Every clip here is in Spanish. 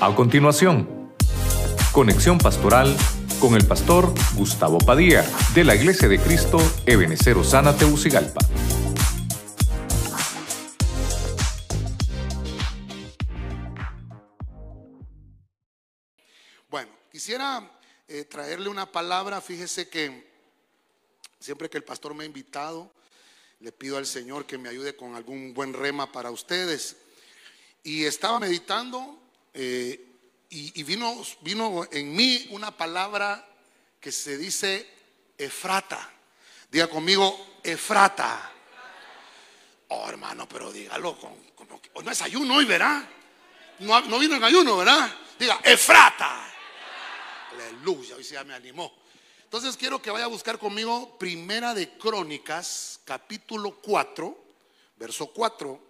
A continuación, conexión pastoral con el pastor Gustavo Padilla de la Iglesia de Cristo Ebenecer Osana Teucigalpa. Bueno, quisiera eh, traerle una palabra, fíjese que siempre que el pastor me ha invitado, le pido al Señor que me ayude con algún buen rema para ustedes. Y estaba meditando eh, y, vino, vino en mí una palabra que se dice Efrata. Diga conmigo, Efrata. Oh, hermano, pero dígalo con, no es ayuno hoy, ¿verdad? No, no vino en ayuno, ¿verdad? Diga, Efrata. Aleluya, hoy ya me animó. Entonces quiero que vaya a buscar conmigo Primera de Crónicas, capítulo 4, verso 4,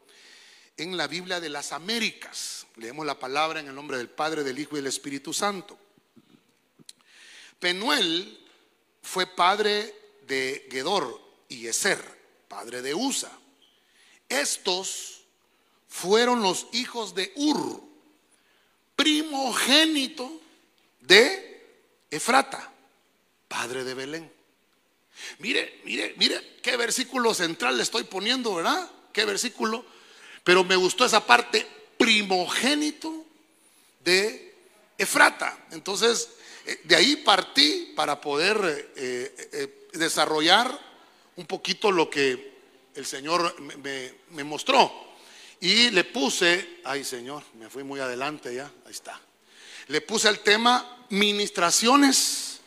en la Biblia de las Américas. Leemos la palabra en el nombre del Padre, del Hijo y del Espíritu Santo. Penuel fue padre de Gedor y Eser, padre de Usa. Estos fueron los hijos de Ur, primogénito de Efrata padre de Belén. Mire, mire, mire qué versículo central le estoy poniendo, ¿verdad? Qué versículo. Pero me gustó esa parte primogénito de Efrata. Entonces, eh, de ahí partí para poder eh, eh, desarrollar un poquito lo que el Señor me, me mostró. Y le puse, ay Señor, me fui muy adelante ya, ahí está. Le puse el tema ministraciones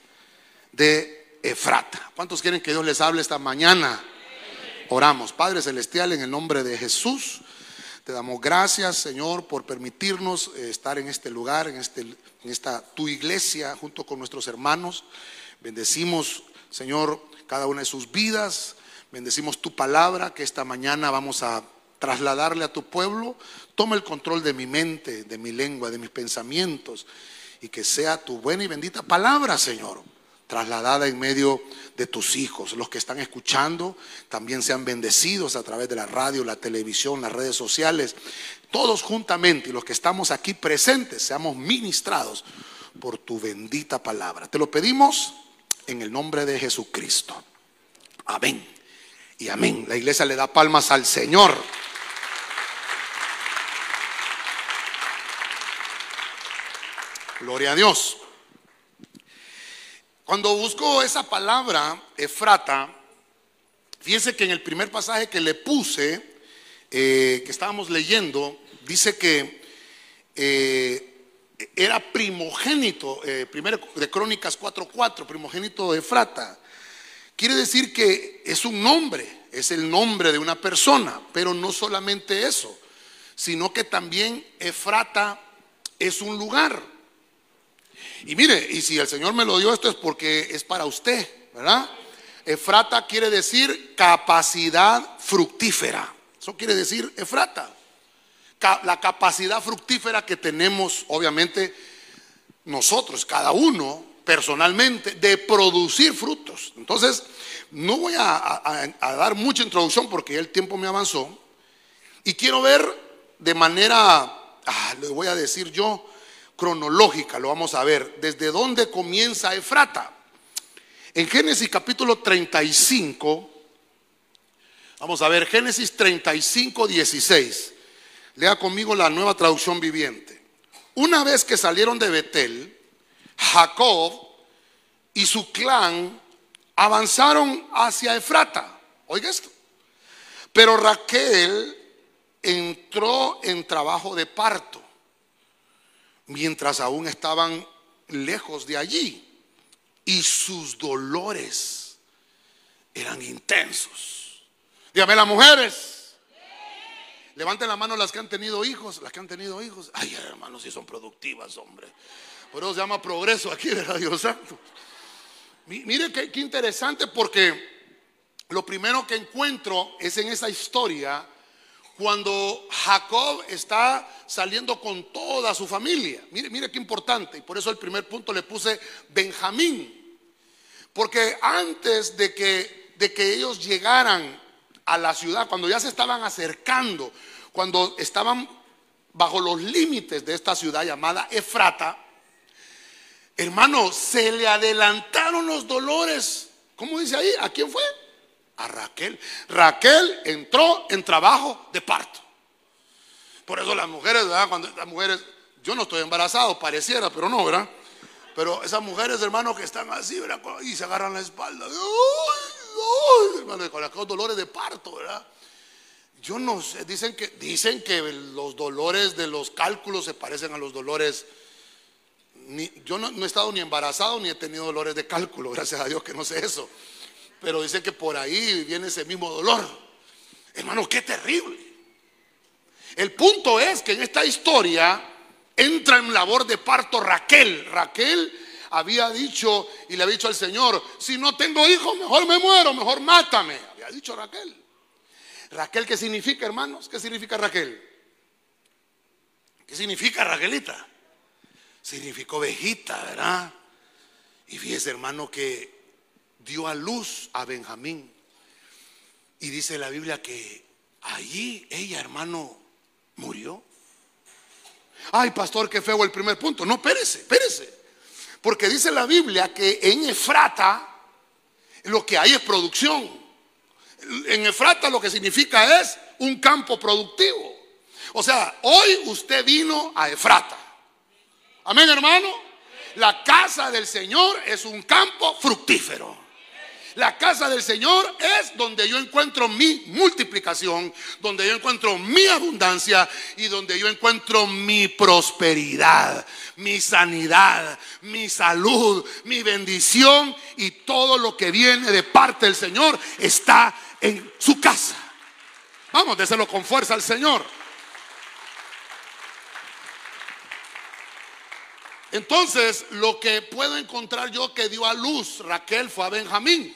de Efrata. ¿Cuántos quieren que Dios les hable esta mañana? Oramos. Padre Celestial, en el nombre de Jesús, te damos gracias, Señor, por permitirnos eh, estar en este lugar, en, este, en esta tu iglesia, junto con nuestros hermanos. Bendecimos, Señor, cada una de sus vidas. Bendecimos tu palabra que esta mañana vamos a trasladarle a tu pueblo. Toma el control de mi mente, de mi lengua, de mis pensamientos y que sea tu buena y bendita palabra, Señor trasladada en medio de tus hijos. Los que están escuchando también sean bendecidos a través de la radio, la televisión, las redes sociales. Todos juntamente y los que estamos aquí presentes seamos ministrados por tu bendita palabra. Te lo pedimos en el nombre de Jesucristo. Amén. Y amén. La iglesia le da palmas al Señor. Gloria a Dios. Cuando busco esa palabra, Efrata, fíjense que en el primer pasaje que le puse, eh, que estábamos leyendo, dice que eh, era primogénito, eh, primero de Crónicas 4.4, primogénito de Efrata. Quiere decir que es un nombre, es el nombre de una persona, pero no solamente eso, sino que también Efrata es un lugar. Y mire, y si el Señor me lo dio esto es porque es para usted, ¿verdad? Efrata quiere decir capacidad fructífera. Eso quiere decir Efrata. La capacidad fructífera que tenemos, obviamente, nosotros, cada uno, personalmente, de producir frutos. Entonces, no voy a, dar mucha introducción porque el tiempo me avanzó. Y quiero ver de manera, ah, le voy a decir yo, cronológica, lo vamos a ver, desde dónde comienza Efrata. En Génesis capítulo 35, vamos a ver, Génesis 35, 16. Lea conmigo la nueva traducción viviente. Una vez que salieron de Betel, Jacob y su clan avanzaron hacia Efrata. Oiga esto. Pero Raquel entró en trabajo de parto mientras aún estaban lejos de allí. Y sus dolores eran intensos. Dígame las mujeres. Levanten la mano las que han tenido hijos, las que han tenido hijos. Ay, hermanos, si son productivas, hombre. Por eso se llama progreso aquí de Radio Santo. Mire qué interesante porque lo primero que encuentro es en esa historia cuando Jacob está saliendo con toda su familia. Mire, mire qué importante. Y por eso el primer punto le puse Benjamín. Porque antes de que, de que ellos llegaran a la ciudad, cuando ya se estaban acercando, cuando estaban bajo los límites de esta ciudad llamada Efrata, hermano, se le adelantaron los dolores. ¿Cómo dice ahí? ¿A quién fue? A Raquel. Raquel entró en trabajo de parto. Por eso las mujeres, ¿verdad? Cuando las mujeres, yo no estoy embarazado, pareciera, pero no, ¿verdad? Pero esas mujeres, hermano, que están así, ¿verdad? Y se agarran la espalda. ¡Uy, hermano, con aquellos dolores de parto, ¿verdad? Yo no sé, dicen que, dicen que los dolores de los cálculos se parecen a los dolores. yo no, no, he estado ni embarazado ni he tenido dolores de cálculo, gracias a Dios que no sé eso. Pero dicen que por ahí viene ese mismo dolor. Hermano, qué terrible. El punto es que en esta historia entra en labor de parto Raquel. Raquel había dicho y le había dicho al Señor, si no tengo hijos, mejor me muero, mejor mátame. Había dicho Raquel. Raquel, ¿qué significa, hermanos? ¿Qué significa Raquel? ¿Qué significa Raquelita? Significó ovejita, ¿verdad? Y fíjese, hermano, que dio a luz a Benjamín. Y dice la Biblia que allí ella, hermano, murió. Ay, pastor, qué feo el primer punto. No, espérese, espérese. Porque dice la Biblia que en Efrata lo que hay es producción. En Efrata lo que significa es un campo productivo. O sea, hoy usted vino a Efrata. Amén, hermano. La casa del Señor es un campo fructífero. La casa del Señor es donde yo encuentro mi multiplicación, donde yo encuentro mi abundancia y donde yo encuentro mi prosperidad, mi sanidad, mi salud, mi bendición y todo lo que viene de parte del Señor está en su casa. Vamos, déselo con fuerza al Señor. Entonces, lo que puedo encontrar yo que dio a luz Raquel fue a Benjamín.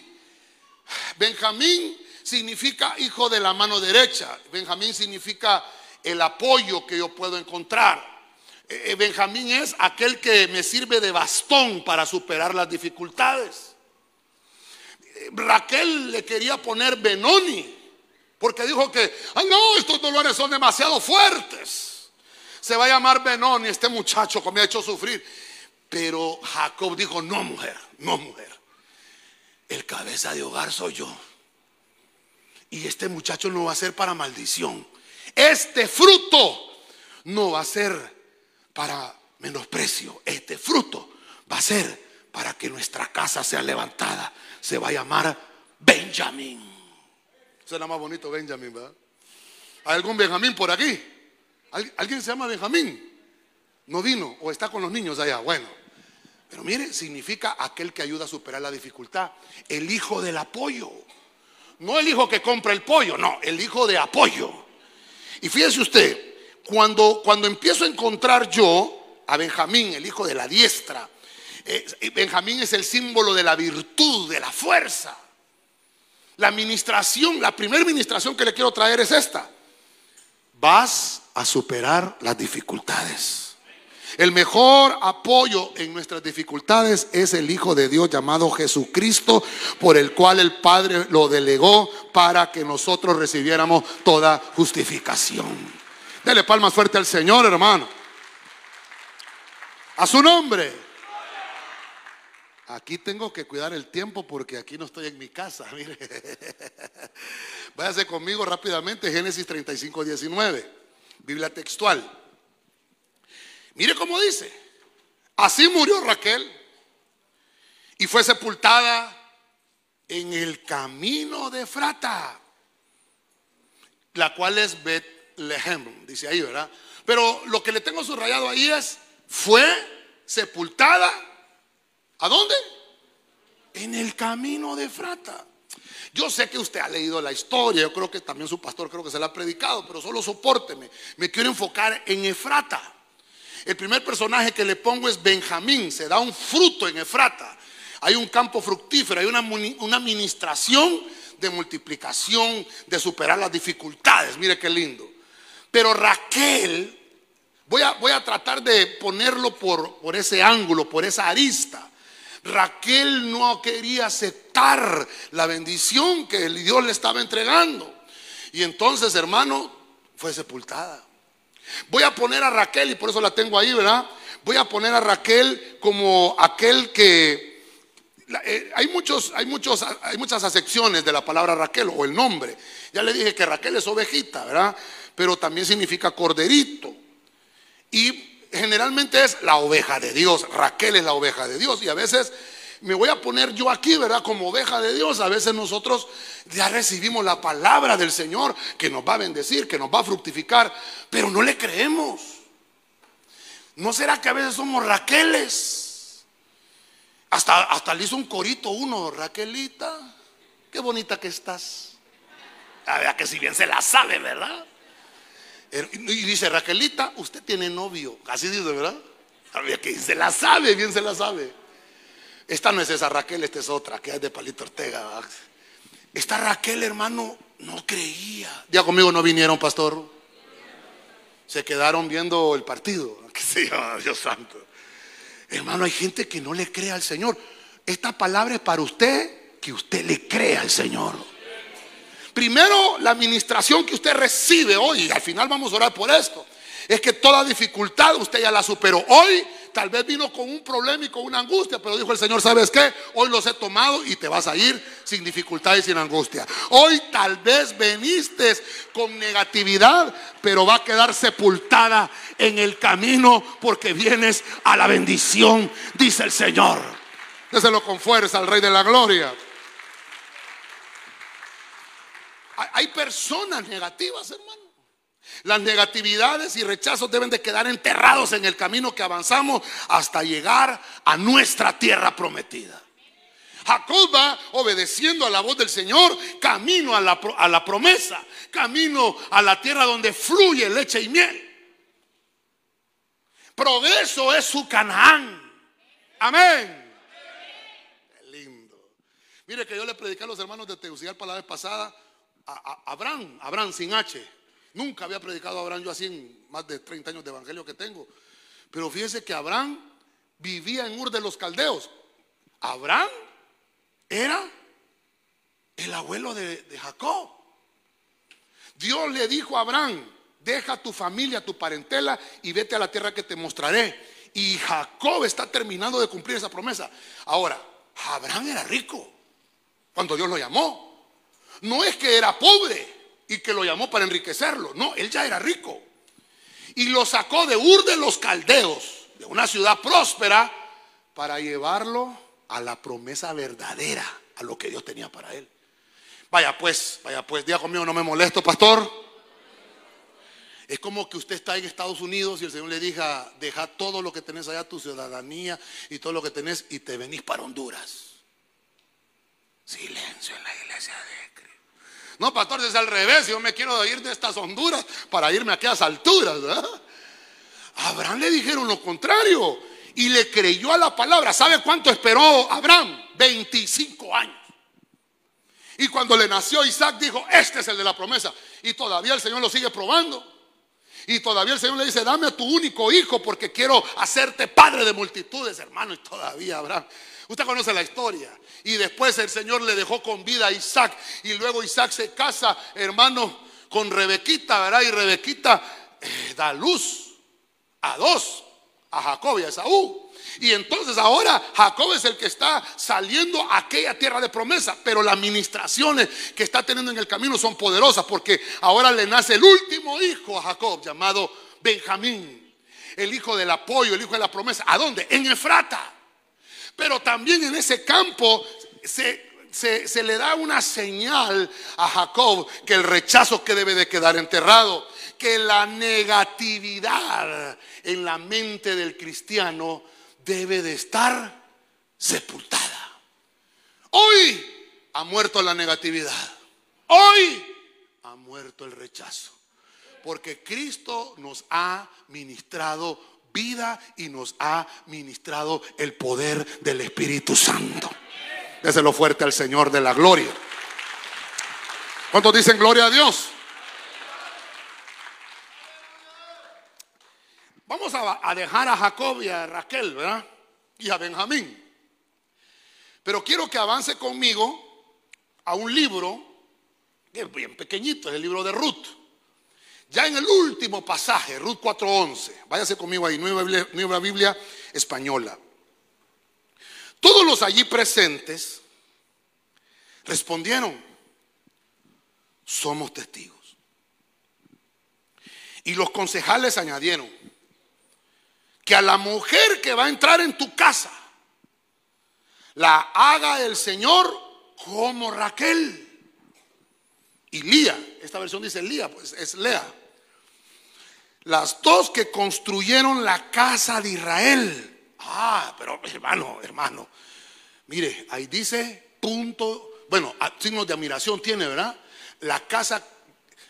Benjamín significa hijo de la mano derecha. Benjamín significa el apoyo que yo puedo encontrar. Eh, eh, Benjamín es aquel que me sirve de bastón para superar las dificultades. Eh, Raquel le quería poner Benoni, porque dijo que, ay no, estos dolores son demasiado fuertes. Se va a llamar Benoni, este muchacho que me ha hecho sufrir. Pero Jacob dijo, no mujer, no mujer. El cabeza de hogar soy yo. Y este muchacho no va a ser para maldición. Este fruto no va a ser para menosprecio. Este fruto va a ser para que nuestra casa sea levantada. Se va a llamar Benjamín. Será más bonito Benjamín, ¿verdad? ¿Hay algún Benjamín por aquí? ¿Alguien se llama Benjamín? No vino o está con los niños allá. Bueno. Pero mire, significa aquel que ayuda a superar la dificultad. El hijo del apoyo. No el hijo que compra el pollo, no, el hijo de apoyo. Y fíjese usted, cuando, cuando empiezo a encontrar yo a Benjamín, el hijo de la diestra, eh, Benjamín es el símbolo de la virtud, de la fuerza. La administración, la primera administración que le quiero traer es esta. Vas a superar las dificultades. El mejor apoyo en nuestras dificultades es el Hijo de Dios llamado Jesucristo, por el cual el Padre lo delegó para que nosotros recibiéramos toda justificación. Dele palmas fuerte al Señor, hermano. A su nombre. Aquí tengo que cuidar el tiempo porque aquí no estoy en mi casa. Mire. Váyase conmigo rápidamente, Génesis 35, 19. Biblia textual. Mire cómo dice. Así murió Raquel y fue sepultada en el camino de Frata, la cual es Betlehem, dice ahí, ¿verdad? Pero lo que le tengo subrayado ahí es, fue sepultada, ¿a dónde? En el camino de Frata. Yo sé que usted ha leído la historia, yo creo que también su pastor creo que se la ha predicado, pero solo soporteme. Me quiero enfocar en Efrata. El primer personaje que le pongo es Benjamín. Se da un fruto en Efrata. Hay un campo fructífero, hay una, una administración de multiplicación, de superar las dificultades. Mire qué lindo. Pero Raquel, voy a, voy a tratar de ponerlo por, por ese ángulo, por esa arista. Raquel no quería aceptar la bendición que Dios le estaba entregando. Y entonces, hermano, fue sepultada. Voy a poner a Raquel, y por eso la tengo ahí, ¿verdad? Voy a poner a Raquel como aquel que... Eh, hay, muchos, hay, muchos, hay muchas acepciones de la palabra Raquel o el nombre. Ya le dije que Raquel es ovejita, ¿verdad? Pero también significa corderito. Y generalmente es la oveja de Dios. Raquel es la oveja de Dios. Y a veces me voy a poner yo aquí, ¿verdad? Como oveja de Dios. A veces nosotros ya recibimos la palabra del Señor que nos va a bendecir, que nos va a fructificar, pero no le creemos. ¿No será que a veces somos Raqueles? Hasta, hasta le hizo un corito uno, Raquelita, qué bonita que estás. A ver, que si bien se la sabe, ¿verdad? Y dice, Raquelita, usted tiene novio. Así dice, ¿verdad? Que se la sabe, bien se la sabe. Esta no es esa Raquel, esta es otra, que es de Palito Ortega. Esta Raquel, hermano, no creía. Ya conmigo no vinieron, pastor. Se quedaron viendo el partido. ¿Qué se llama? Dios santo. Hermano, hay gente que no le cree al Señor. Esta palabra es para usted, que usted le crea al Señor. Primero, la administración que usted recibe hoy, al final vamos a orar por esto, es que toda dificultad usted ya la superó. Hoy Tal vez vino con un problema y con una angustia, pero dijo el Señor, ¿sabes qué? Hoy los he tomado y te vas a ir sin dificultad y sin angustia. Hoy tal vez veniste con negatividad, pero va a quedar sepultada en el camino porque vienes a la bendición, dice el Señor. Déselo con fuerza al Rey de la Gloria. Hay personas negativas, hermano. Las negatividades y rechazos deben de quedar enterrados en el camino que avanzamos hasta llegar a nuestra tierra prometida. Jacob va obedeciendo a la voz del Señor, camino a la, a la promesa, camino a la tierra donde fluye leche y miel. Progreso es su Canaán. Amén. Lindo. Mire que yo le prediqué a los hermanos de Tegucigalpa la vez pasada a Abraham, Abraham sin H. Nunca había predicado a Abraham yo así en más de 30 años de evangelio que tengo. Pero fíjense que Abraham vivía en Ur de los Caldeos. Abraham era el abuelo de, de Jacob. Dios le dijo a Abraham, deja tu familia, tu parentela y vete a la tierra que te mostraré. Y Jacob está terminando de cumplir esa promesa. Ahora, Abraham era rico cuando Dios lo llamó. No es que era pobre y que lo llamó para enriquecerlo. No, él ya era rico. Y lo sacó de Ur de los Caldeos, de una ciudad próspera, para llevarlo a la promesa verdadera, a lo que Dios tenía para él. Vaya pues, vaya pues, día conmigo, no me molesto, pastor. Es como que usted está en Estados Unidos y el Señor le diga, deja todo lo que tenés allá, tu ciudadanía y todo lo que tenés y te venís para Honduras. Silencio en la iglesia de no, pastor, es al revés. Yo me quiero ir de estas Honduras para irme a aquellas alturas. Abraham le dijeron lo contrario y le creyó a la palabra. ¿Sabe cuánto esperó Abraham? 25 años. Y cuando le nació Isaac dijo, este es el de la promesa. Y todavía el Señor lo sigue probando. Y todavía el Señor le dice, dame a tu único hijo porque quiero hacerte padre de multitudes, hermano. Y todavía Abraham Usted conoce la historia. Y después el Señor le dejó con vida a Isaac. Y luego Isaac se casa, hermano, con Rebequita, ¿verdad? Y Rebequita eh, da luz a dos, a Jacob y a Esaú. Y entonces ahora Jacob es el que está saliendo a aquella tierra de promesa. Pero las administraciones que está teniendo en el camino son poderosas porque ahora le nace el último hijo a Jacob llamado Benjamín. El hijo del apoyo, el hijo de la promesa. ¿A dónde? En Efrata. Pero también en ese campo se, le da una señal a Jacob que el rechazo que debe de quedar enterrado, que la negatividad en la mente del cristiano debe de estar sepultada. Hoy ha muerto la negatividad. Hoy ha muerto el rechazo. Porque Cristo nos ha ministrado vida y nos ha ministrado el poder del Espíritu Santo. Déselo fuerte al Señor de la gloria. ¿Cuántos dicen gloria a Dios? Vamos a, dejar a Jacob y a Raquel, ¿verdad? Y a Benjamín. Pero quiero que avance conmigo a un libro, que es bien pequeñito, es el libro de Ruth. Ya en el último pasaje, Ruth 4:11, váyase conmigo ahí, nueva Biblia, nueva Biblia española. Todos los allí presentes respondieron, somos testigos. Y los concejales añadieron que a la mujer que va a entrar en tu casa la haga el Señor como Raquel. Y Lía, esta versión dice Lía, pues es Lea. Las dos que construyeron la casa de Israel. Ah, pero hermano, hermano, mire, ahí dice punto, bueno, signos de admiración tiene, ¿verdad? La casa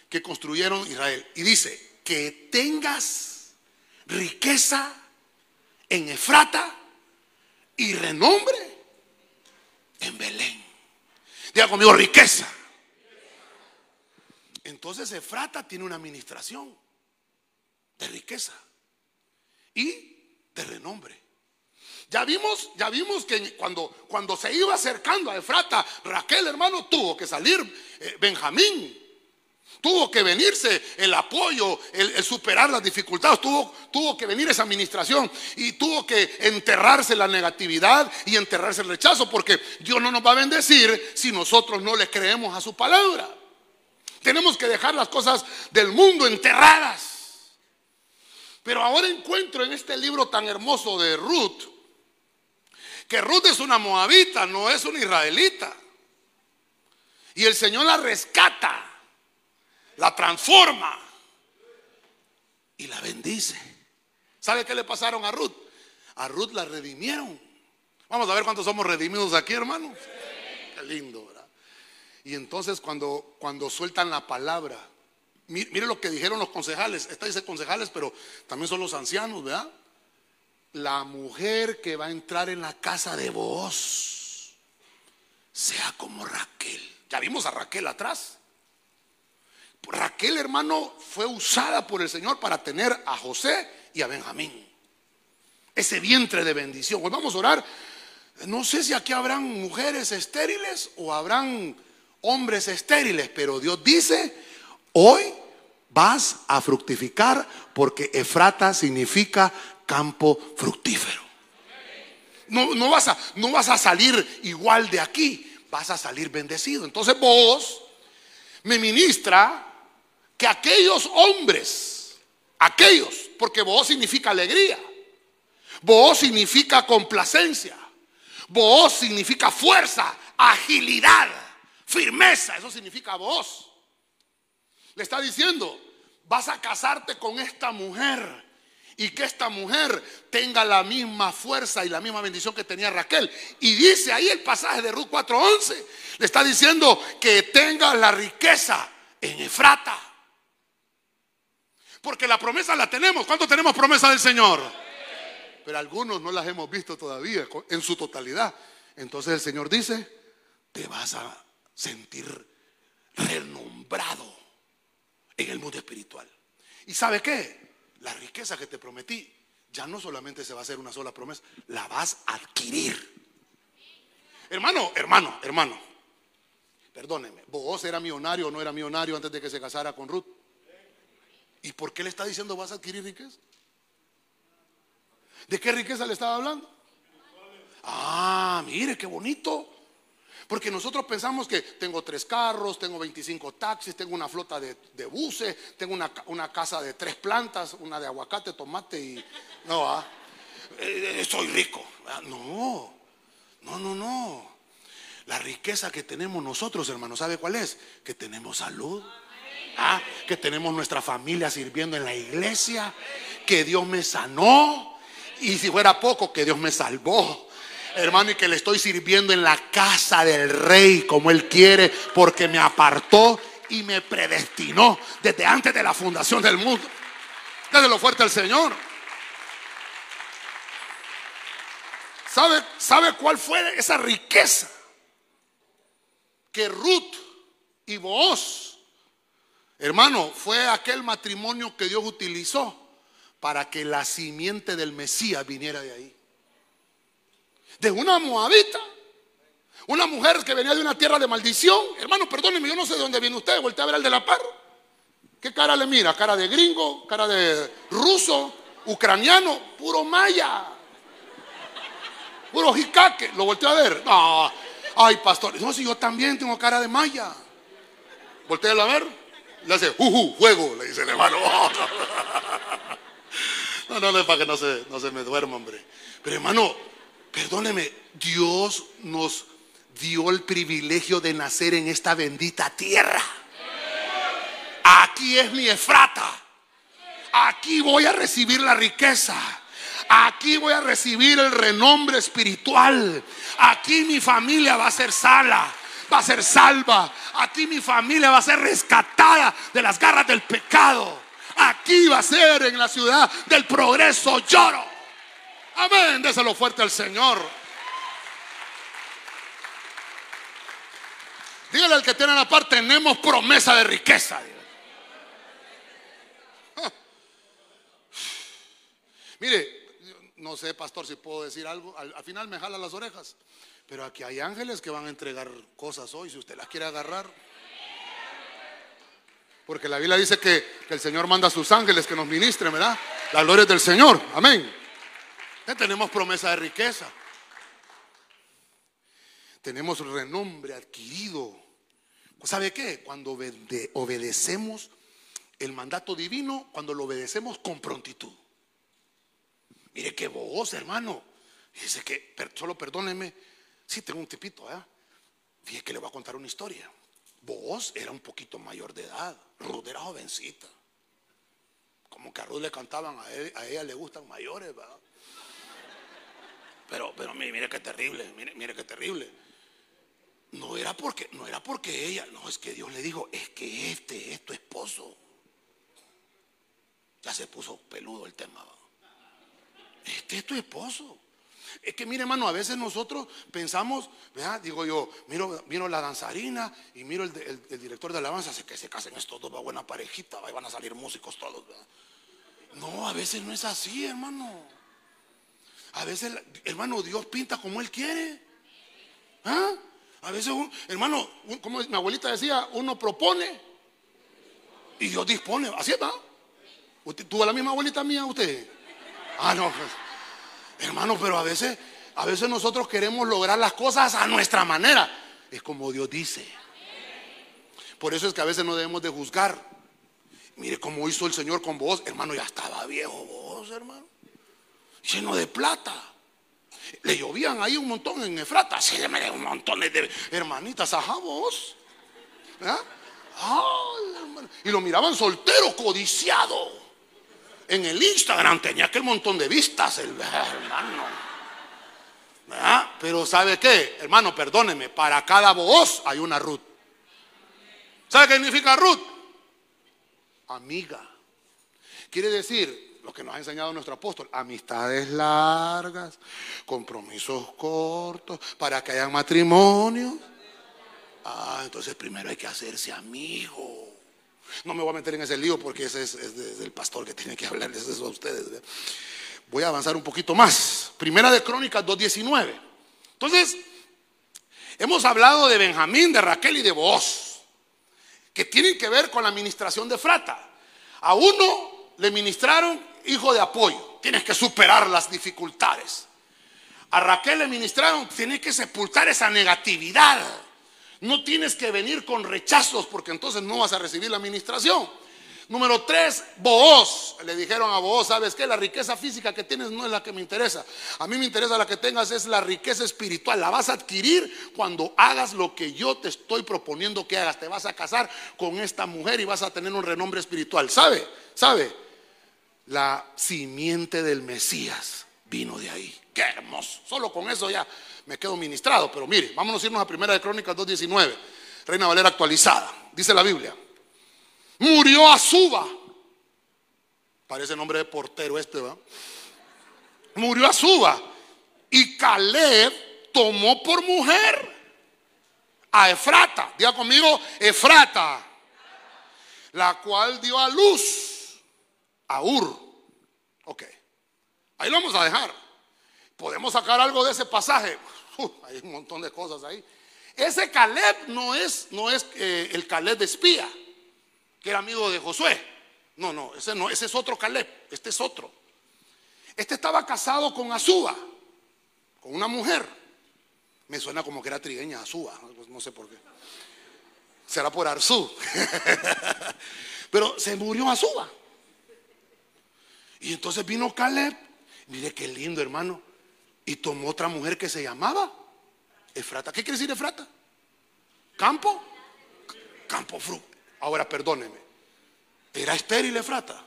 que construyeron Israel. Y dice, que tengas riqueza en Efrata y renombre en Belén. Diga conmigo, riqueza. Entonces Efrata tiene una administración de riqueza y de renombre. Ya vimos, ya vimos que cuando, cuando se iba acercando a Efrata, Raquel, hermano, tuvo que salir eh, Benjamín Tuvo que venirse el apoyo, el, superar las dificultades, tuvo, tuvo que venir esa administración y tuvo que enterrarse la negatividad y enterrarse el rechazo, porque Dios no nos va a bendecir si nosotros no le creemos a su palabra. Tenemos que dejar las cosas del mundo enterradas. Pero ahora encuentro en este libro tan hermoso de Ruth, que Ruth es una moabita, no es una israelita. Y el Señor la rescata la transforma y la bendice. ¿Sabe qué le pasaron a Ruth? A Ruth la redimieron. Vamos a ver cuántos somos redimidos aquí, hermanos. Qué lindo. Y entonces cuando, cuando sueltan la palabra, mire, lo que dijeron los concejales. Esta dice concejales, pero también son los ancianos, ¿verdad? La mujer que va a entrar en la casa de vos sea como Raquel. Ya vimos a Raquel atrás. Raquel, hermano, fue usada por el Señor para tener a José y a Benjamín. Ese vientre de bendición. Hoy vamos a orar. No sé si aquí habrán mujeres estériles o habrán hombres estériles, pero Dios dice, hoy vas a fructificar porque Efrata significa campo fructífero. No, no, vas a, no vas a salir igual de aquí, vas a salir bendecido. Entonces vos me ministra que aquellos hombres, aquellos, porque vos significa alegría, vos significa complacencia, vos significa fuerza, agilidad, firmeza, eso significa vos. Le está diciendo, vas a casarte con esta mujer y que esta mujer tenga la misma fuerza y la misma bendición que tenía Raquel. Y dice ahí el pasaje de Ruth 4:11, le está diciendo que tenga la riqueza en Efrata. Porque la promesa la tenemos. ¿Cuánto tenemos promesa del Señor? Pero algunos no las hemos visto todavía en su totalidad. Entonces el Señor dice, te vas a sentir renombrado en el mundo espiritual. ¿Y sabe qué? La riqueza que te prometí ya no solamente se va a hacer una sola promesa, la vas a adquirir. Hermano, hermano, hermano, perdóneme, ¿vos era millonario o no era millonario antes de que se casara con Ruth? ¿Y por qué le está diciendo vas a adquirir riqueza? ¿De qué riqueza le estaba hablando? Ah, mire, qué bonito. Porque nosotros pensamos que tengo tres carros, tengo 25 taxis, tengo una flota de, buses, tengo una, casa de tres plantas, una de aguacate, tomate y... No, ah, eh, soy rico. Ah, no, no, no, no. La riqueza que tenemos nosotros, hermanos, ¿sabe cuál es? Que tenemos salud. Ah, que tenemos nuestra familia sirviendo en la iglesia, que Dios me sanó y si fuera poco, que Dios me salvó. Hermano, y que le estoy sirviendo en la casa del rey como él quiere, porque me apartó y me predestinó desde antes de la fundación del mundo. lo fuerte al Señor. ¿Sabe, ¿Sabe cuál fue esa riqueza? Que Ruth y Boaz Hermano, fue aquel matrimonio que Dios utilizó para que la simiente del Mesías viniera de ahí. De una moabita, una mujer que venía de una tierra de maldición. Hermano, perdóneme, yo no sé de dónde viene usted, voltea a ver al de la par. ¿Qué cara le mira? ¿Cara de gringo? ¿Cara de ruso? ¿Ucraniano? Puro maya. Puro jicaque. Lo volteé a ver. No. Ay, pastor. No, si yo también tengo cara de maya. Voltea a ver. Le hace, juju, juego, le dice el hermano. No, no, no es para que no se, no se me duerma, hombre. Pero hermano, perdóneme, Dios nos dio el privilegio de nacer en esta bendita tierra. Aquí es mi Efrata. Aquí voy a recibir la riqueza. Aquí voy a recibir el renombre espiritual. Aquí mi familia va a ser sala, va a ser salva. Aquí mi familia va a ser rescatada de las garras del pecado. Aquí va a ser en la ciudad del progreso lloro. Amén. Déselo fuerte al Señor. Dígale al que tiene la parte, tenemos promesa de riqueza. Mire, no sé, pastor, si puedo decir algo. Al, final me jala las orejas. Pero aquí hay ángeles que van a entregar cosas hoy, si usted las quiere agarrar. Porque la Biblia dice que, el Señor manda a sus ángeles que nos ministren, ¿verdad? La gloria del Señor. Amén. Tenemos promesa de riqueza. Tenemos renombre adquirido. ¿Sabe qué? Cuando obedecemos el mandato divino, cuando lo obedecemos con prontitud. Mire qué voz, hermano. Dice que, solo perdóneme, sí tengo un tipito, ¿eh? Fíjese que le voy a contar una historia. Vos era un poquito mayor de edad, Ruth era jovencita. Como que a Ruth le cantaban, a, ella le gustan mayores, ¿verdad? Pero, pero mire, qué terrible, mire, mire qué terrible. No era porque, no era porque ella, no, es que Dios le dijo, es que este es tu esposo. Ya se puso peludo el tema. Este es tu esposo. Es que mire, hermano, a veces nosotros pensamos, ¿verdad? digo yo, miro, miro la danzarina y miro el, director de alabanza, sé que se casen estos dos, va buena parejita, ahí van a salir músicos todos. No, a veces no es así, hermano. A veces, hermano, Dios pinta como Él quiere. ¿Ah? A veces, hermano, como mi abuelita decía, uno propone y Dios dispone. Así está. ¿Usted tuvo la misma abuelita mía usted? Ah, no. Pues, hermano, pero a veces, a veces nosotros queremos lograr las cosas a nuestra manera. Es como Dios dice. Por eso es que a veces no debemos de juzgar. Mire cómo hizo el Señor con vos, hermano, ya estaba viejo vos, hermano. Lleno de plata. Le llovían ahí un montón en Efrata. Sí, le un montón de hermanitas, ajá vos. y lo miraban soltero, codiciado en el Instagram tenía aquel montón de vistas, hermano. Pero ¿sabe qué? Hermano, perdóneme, para cada voz hay una Ruth. ¿Sabe qué significa Ruth? Amiga. Quiere decir, lo que nos ha enseñado nuestro apóstol, amistades largas, compromisos cortos, para que haya matrimonio. Ah, entonces primero hay que hacerse amigo. No me voy a meter en ese lío porque ese es, el pastor que tiene que hablarles eso a ustedes. Voy a avanzar un poquito más. Primera de Crónicas 2.19. Entonces, hemos hablado de Benjamín, de Raquel y de Boaz, que tienen que ver con la administración de Frata. A uno le ministraron hijo de apoyo, tienes que superar las dificultades. A Raquel le ministraron, tienes que sepultar esa negatividad. No tienes que venir con rechazos porque entonces no vas a recibir la administración. Número tres, Booz. Le dijeron a Booz, ¿sabes qué? La riqueza física que tienes no es la que me interesa. A mí me interesa la que tengas, es la riqueza espiritual. La vas a adquirir cuando hagas lo que yo te estoy proponiendo que hagas. Te vas a casar con esta mujer y vas a tener un renombre espiritual. ¿Sabe? ¿Sabe? La simiente del Mesías vino de ahí. Qué hermoso. Solo con eso ya me quedo ministrado. Pero mire, vámonos a irnos a Primera de Crónicas 2.19, Reina Valera actualizada. Dice la Biblia, murió Azuba. Parece nombre de portero este, ¿va? Murió Azuba. Y Caleb tomó por mujer a Efrata. Diga conmigo, Efrata. La cual dio a luz a Ur. Ok. Ahí lo vamos a dejar. ¿Podemos sacar algo de ese pasaje? hay un montón de cosas ahí. Ese Caleb no es, no es eh, el Caleb de espía. que era amigo de Josué. No, no, ese no, ese es otro Caleb, este es otro. Este estaba casado con Azúa, con una mujer. Me suena como que era trigueña Azúa, no sé por qué. Será por Arzú. Pero se murió Azúa. Y entonces vino Caleb, mire qué lindo hermano, y tomó otra mujer que se llamaba Efrata. ¿Qué quiere decir Efrata? ¿Campo? Campo fruto. Ahora perdóneme, ¿era estéril Efrata?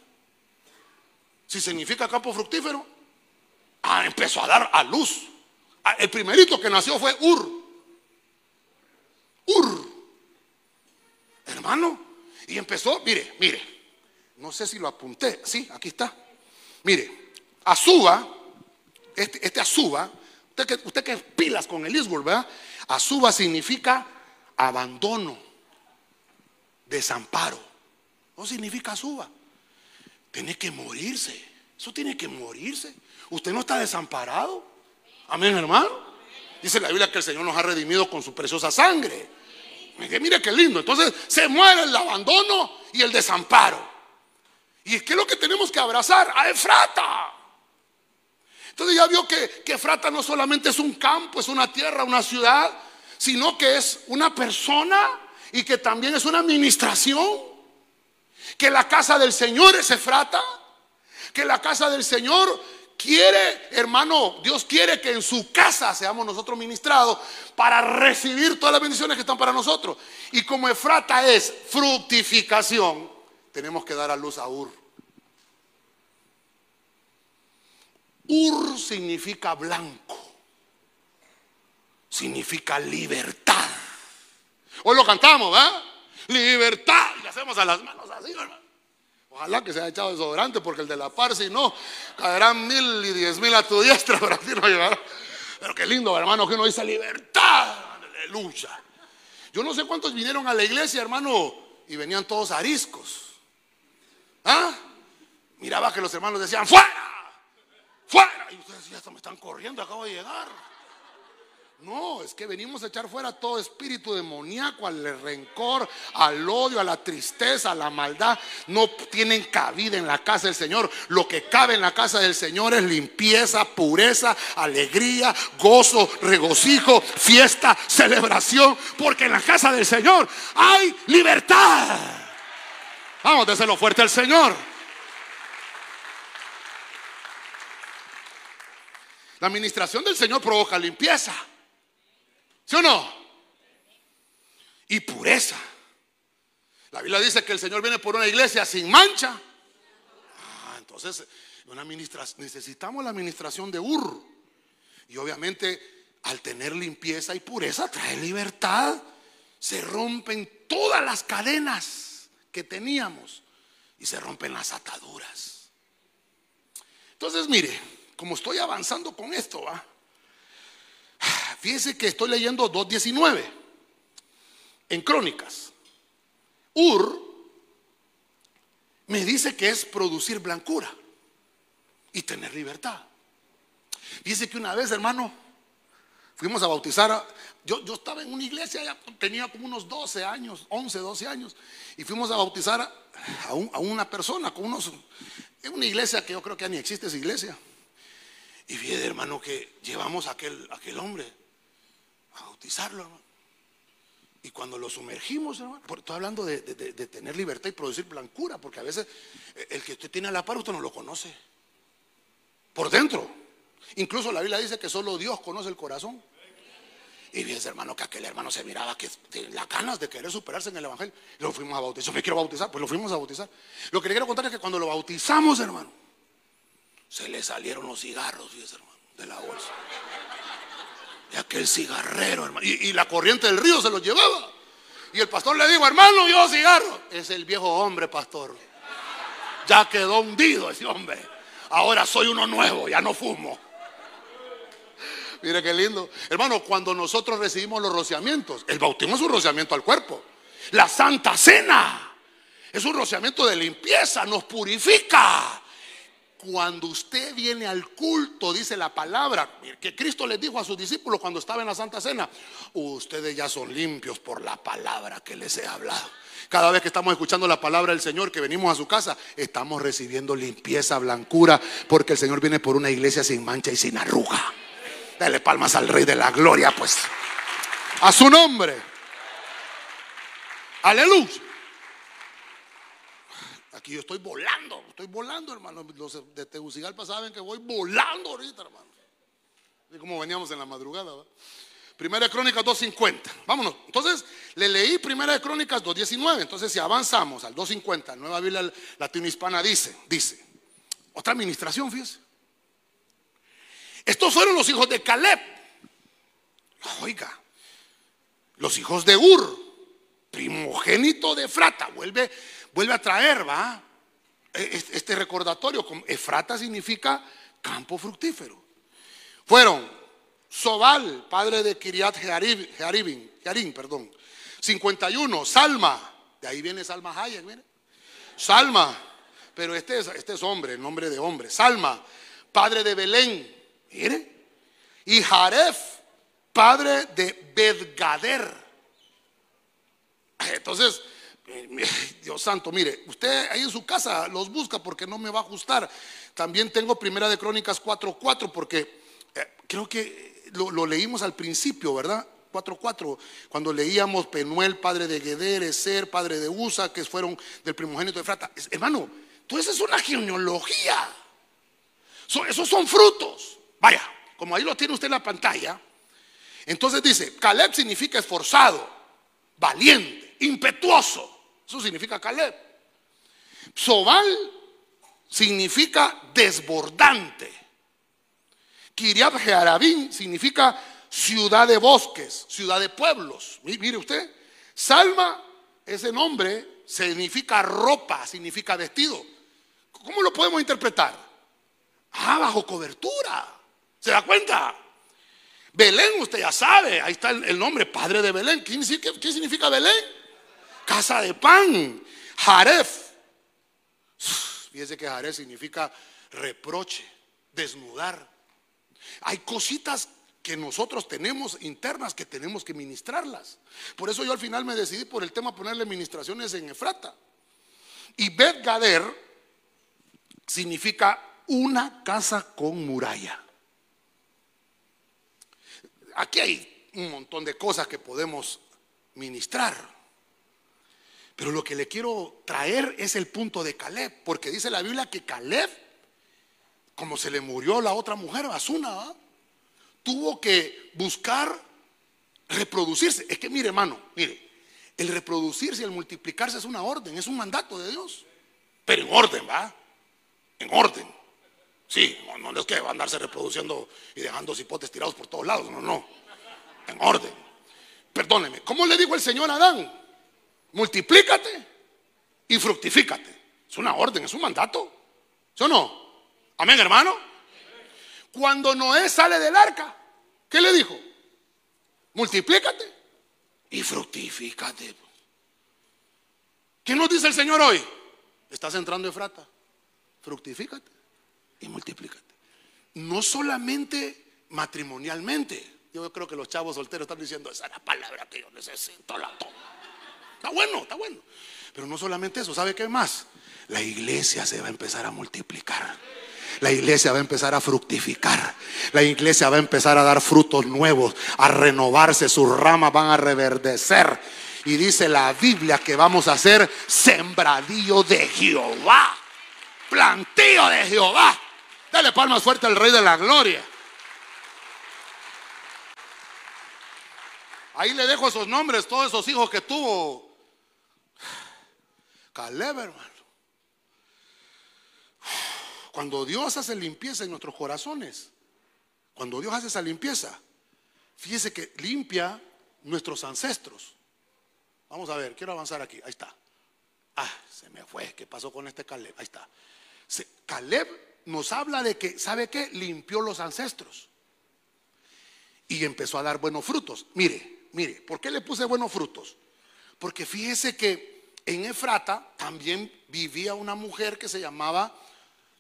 Si significa campo fructífero, ah, empezó a dar a luz. Ah, el primerito que nació fue Ur. Ur. Hermano. Y empezó, mire, mire. No sé si lo apunté. Sí, aquí está. Mire, Azuba, este, este Azuba, usted que, pilas con el Isbol, ¿verdad? Azuba significa abandono, desamparo. No significa Azuba. Tiene que morirse. Eso tiene que morirse. Usted no está desamparado. Amén, hermano. Dice la Biblia que el Señor nos ha redimido con su preciosa sangre. Mire qué lindo. Entonces se muere el abandono y el desamparo. ¿Y es que es lo que tenemos que abrazar? A Efrata. Entonces ya vio que, que Efrata no solamente es un campo, es una tierra, una ciudad, sino que es una persona y que también es una administración. Que la casa del Señor es Efrata. Que la casa del Señor quiere, hermano, Dios quiere que en su casa seamos nosotros ministrados para recibir todas las bendiciones que están para nosotros. Y como Efrata es fructificación, tenemos que dar a luz a Ur. Ur significa blanco, significa libertad. Hoy lo cantamos, ¿verdad? Libertad. Y hacemos a las manos así, hermano. Ojalá que se haya echado desodorante, porque el de la par, si no, caerán mil y diez mil a tu diestra, pero así no llegará. Pero qué lindo, hermano, que uno dice libertad. Aleluya. Yo no sé cuántos vinieron a la iglesia, hermano, y venían todos ariscos. ¿Ah? Miraba que los hermanos decían, ¡fuera! ¡Fuera! Y ustedes ya me están corriendo, acabo de llegar. No, es que venimos a echar fuera todo espíritu demoníaco, al rencor, al odio, a la tristeza, a la maldad. No tienen cabida en la casa del Señor. Lo que cabe en la casa del Señor es limpieza, pureza, alegría, gozo, regocijo, fiesta, celebración. Porque en la casa del Señor hay libertad. Vamos, déselo fuerte al Señor. La administración del Señor provoca limpieza. ¿Sí o no? Y pureza. La Biblia dice que el Señor viene por una iglesia sin mancha. Ah, entonces, una necesitamos la administración de Ur. Y obviamente, al tener limpieza y pureza, trae libertad. Se rompen todas las cadenas que teníamos y se rompen las ataduras. Entonces, mire, como estoy avanzando con esto, ¿va? Fíjese que estoy leyendo 2.19 en Crónicas. Ur me dice que es producir blancura y tener libertad. Fíjese que una vez, hermano, fuimos a bautizar. yo, yo, estaba en una iglesia, ya tenía como unos 12 años, 11, 12 años, y fuimos a bautizar a, a una persona con unos. En una iglesia que yo creo que ya ni existe esa iglesia. Y fíjate, hermano, que llevamos a aquel, aquel hombre bautizarlo, hermano. Y cuando lo sumergimos, hermano, estoy hablando de, tener libertad y producir blancura, porque a veces eh, el que usted tiene a la par usted no lo conoce. Por dentro. Incluso la Biblia dice que solo Dios conoce el corazón. Y fíjense, hermano, que aquel hermano se miraba que las ganas de querer superarse en el Evangelio. Lo fuimos a bautizar. Yo me quiero bautizar, pues lo fuimos a bautizar. Lo que le quiero contar es que cuando lo bautizamos, hermano, se le salieron los cigarros, fíjese, hermano, de la bolsa. Y aquel cigarrero, hermano. Y, la corriente del río se lo llevaba. Y el pastor le dijo, hermano, yo cigarro. Es el viejo hombre, pastor. Ya quedó hundido ese hombre. Ahora soy uno nuevo, ya no fumo. Mire qué lindo. Hermano, cuando nosotros recibimos los rociamientos, el bautismo es un rociamiento al cuerpo. La santa cena es un rociamiento de limpieza, nos purifica. cuando usted viene al culto, dice la palabra, que Cristo les dijo a sus discípulos cuando estaba en la Santa Cena, ustedes ya son limpios por la palabra que les he hablado. Cada vez que estamos escuchando la palabra del Señor, que venimos a su casa, estamos recibiendo limpieza, blancura, porque el Señor viene por una iglesia sin mancha y sin arruga. Dale palmas al Rey de la Gloria, pues. A su nombre. Aleluya. Aquí yo estoy volando, estoy volando, hermano. Los de Tegucigalpa saben que voy volando ahorita, hermano. Y como veníamos en la madrugada. Primera de Crónicas 2.50. Vámonos. Entonces, le leí Primera de Crónicas 2.19. Entonces, si avanzamos al 2.50, Nueva Biblia Latino-Hispana dice, dice, otra administración, fíjese. Estos fueron los hijos de Caleb. Oiga, los hijos de Ur, primogénito de Frata. Vuelve vuelve a traer, ¿va? E, este recordatorio, Efrata significa campo fructífero. Fueron Sobal, padre de Kiriat Jearim, perdón. 51, Salma, de ahí viene Salma Hayek. Salma, pero este es, este es hombre, el nombre de hombre. Salma, padre de Belén, mire. Y Jaref, padre de Bedgader. Entonces, Dios santo, mire, usted ahí en su casa los busca porque no me va a ajustar. También tengo Primera de Crónicas 4.4 porque eh, creo que lo, leímos al principio, ¿verdad? 4.4, cuando leíamos Penuel, padre de Geder, Eser, padre de Usa, que fueron del primogénito de Frata. hermano, todo eso es una genealogía. esos son frutos. Vaya, como ahí lo tiene usted en la pantalla. Entonces dice, Caleb significa esforzado, valiente, impetuoso. Eso significa Caleb. Sobal significa desbordante. Kiriab Jearabín significa ciudad de bosques, ciudad de pueblos. Mire usted, Salma, ese nombre significa ropa, significa vestido. ¿Cómo lo podemos interpretar? Ah, bajo cobertura. ¿Se da cuenta? Belén, usted ya sabe, ahí está el nombre, padre de Belén. ¿Qué significa Belén? casa de pan. Jaref. Fíjese que Jaref significa reproche, desnudar. Hay cositas que nosotros tenemos internas que tenemos que ministrarlas. Por eso yo al final me decidí por el tema ponerle ministraciones en Efrata. Y Bet Gader significa una casa con muralla. Aquí hay un montón de cosas que podemos ministrar. Pero lo que le quiero traer es el punto de Caleb, porque dice la Biblia que Caleb, como se le murió la otra mujer, Asuna, tuvo que buscar reproducirse. Es que mire, hermano, mire, el reproducirse y el multiplicarse es una orden, es un mandato de Dios. Pero en orden, ¿va? En orden. Sí, no, es que va a andarse reproduciendo y dejando cipotes tirados por todos lados, no, no. En orden. Perdóneme, ¿cómo le dijo el Señor a Adán? multiplícate y fructifícate. Es una orden, es un mandato. ¿Sí o no? Amén, hermano. Cuando Noé sale del arca, ¿qué le dijo? Multiplícate y fructifícate. ¿Qué nos dice el Señor hoy? Estás entrando en frata. Fructifícate y multiplícate. No solamente matrimonialmente. Yo creo que los chavos solteros están diciendo, esa es la palabra que yo necesito. Está bueno, está bueno. Pero no solamente eso, ¿sabe qué más? La iglesia se va a empezar a multiplicar. La iglesia va a empezar a fructificar. La iglesia va a empezar a dar frutos nuevos, a renovarse, sus ramas van a reverdecer. Y dice la Biblia que vamos a ser sembradío de Jehová, plantío de Jehová. Dale palmas fuerte al Rey de la Gloria. Ahí le dejo esos nombres, todos esos hijos que tuvo Caleb, hermano. Cuando Dios hace limpieza en nuestros corazones, cuando Dios hace esa limpieza, fíjese que limpia nuestros ancestros. Vamos a ver, quiero avanzar aquí. Ahí está. Ah, se me fue. ¿Qué pasó con este Caleb? Ahí está. Caleb nos habla de que, ¿sabe qué? Limpió los ancestros. Y empezó a dar buenos frutos. Mire, mire, ¿por qué le puse buenos frutos? Porque fíjese que en Efrata también vivía una mujer que se llamaba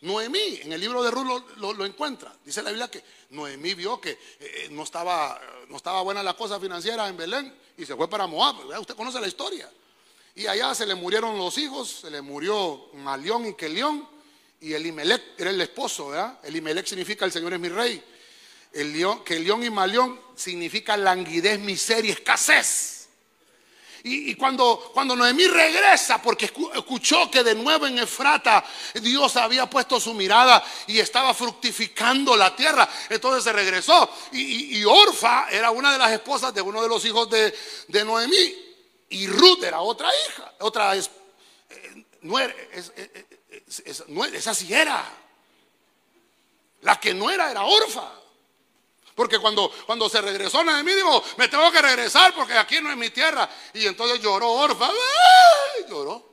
Noemí, en el libro de Ruth lo, encuentra. Dice la Biblia que Noemí vio que eh, no, estaba, no estaba buena la cosa financiera en Belén y se fue para Moab. Usted conoce la historia. Y allá se le murieron los hijos, se le murió Malión y Kelión, y Elimelech era el esposo, ¿verdad? Elimelech significa el Señor es mi rey. El león, Kelión y Malión significa languidez, miseria, escasez. Y, cuando, cuando Noemí regresa, porque escuchó que de nuevo en Efrata Dios había puesto su mirada y estaba fructificando la tierra, entonces se regresó. Y, Orfa era una de las esposas de uno de los hijos de, de Noemí. Y Ruth era otra hija, otra es, eh, no era, esa sí era. La que no era era Orfa. Porque cuando, cuando se regresó Noemí dijo, me tengo que regresar porque aquí no es mi tierra. Y entonces lloró Orfa. Lloró.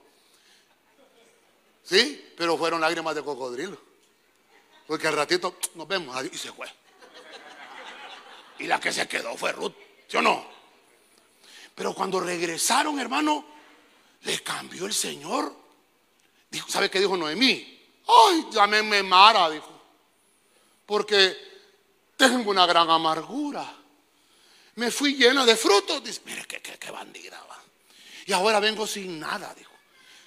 Sí, pero fueron lágrimas de cocodrilo. Porque al ratito nos vemos y se fue. Y la que se quedó fue Ruth, ¿sí o no? Pero cuando regresaron, hermano, le cambió el Señor. Dijo, ¿sabe qué dijo Noemí? Ay, llámeme Mara, dijo. Porque tengo una gran amargura. Me fui llena de frutos. Dice, mire qué, qué, bandida va. Y ahora vengo sin nada, dijo.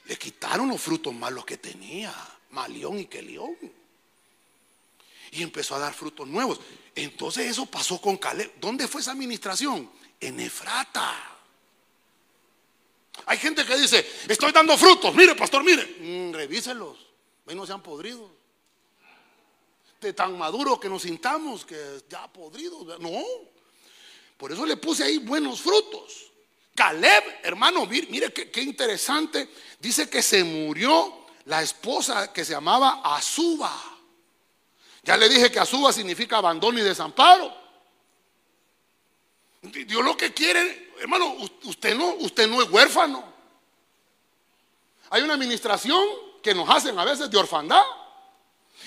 Le quitaron los frutos malos que tenía, Malión y Kelión. Y empezó a dar frutos nuevos. Entonces eso pasó con Caleb. ¿Dónde fue esa administración? En Efrata. Hay gente que dice, estoy dando frutos. Mire, pastor, mire. Mm, revíselos. Ven, no sean podridos de tan maduro que nos sintamos, que ya podridos. No. Por eso le puse ahí buenos frutos. Caleb, hermano, mire, qué, interesante. Dice que se murió la esposa que se llamaba Azuba. Ya le dije que Azuba significa abandono y desamparo. Dios lo que quiere, hermano, usted no, usted no es huérfano. Hay una administración que nos hacen a veces de orfandad.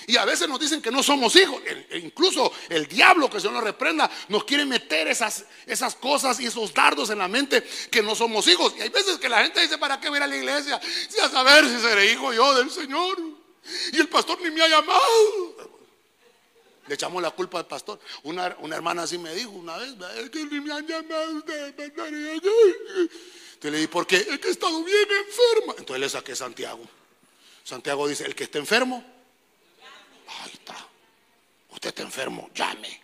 Y a veces nos dicen que no somos hijos. E incluso el diablo que se nos reprenda nos quiere meter esas, esas cosas y esos dardos en la mente que no somos hijos. Y hay veces que la gente dice, ¿para qué ir a la iglesia? Si a saber si seré hijo yo del Señor. Y el pastor ni me ha llamado. Le echamos la culpa al pastor. Una, hermana así me dijo una vez, es que ni me han llamado. Entonces le dije, ¿por qué? Es que he estado bien enferma. Entonces le saqué Santiago. Santiago dice, el que está enfermo, Ahí está. Usted está enfermo, llame.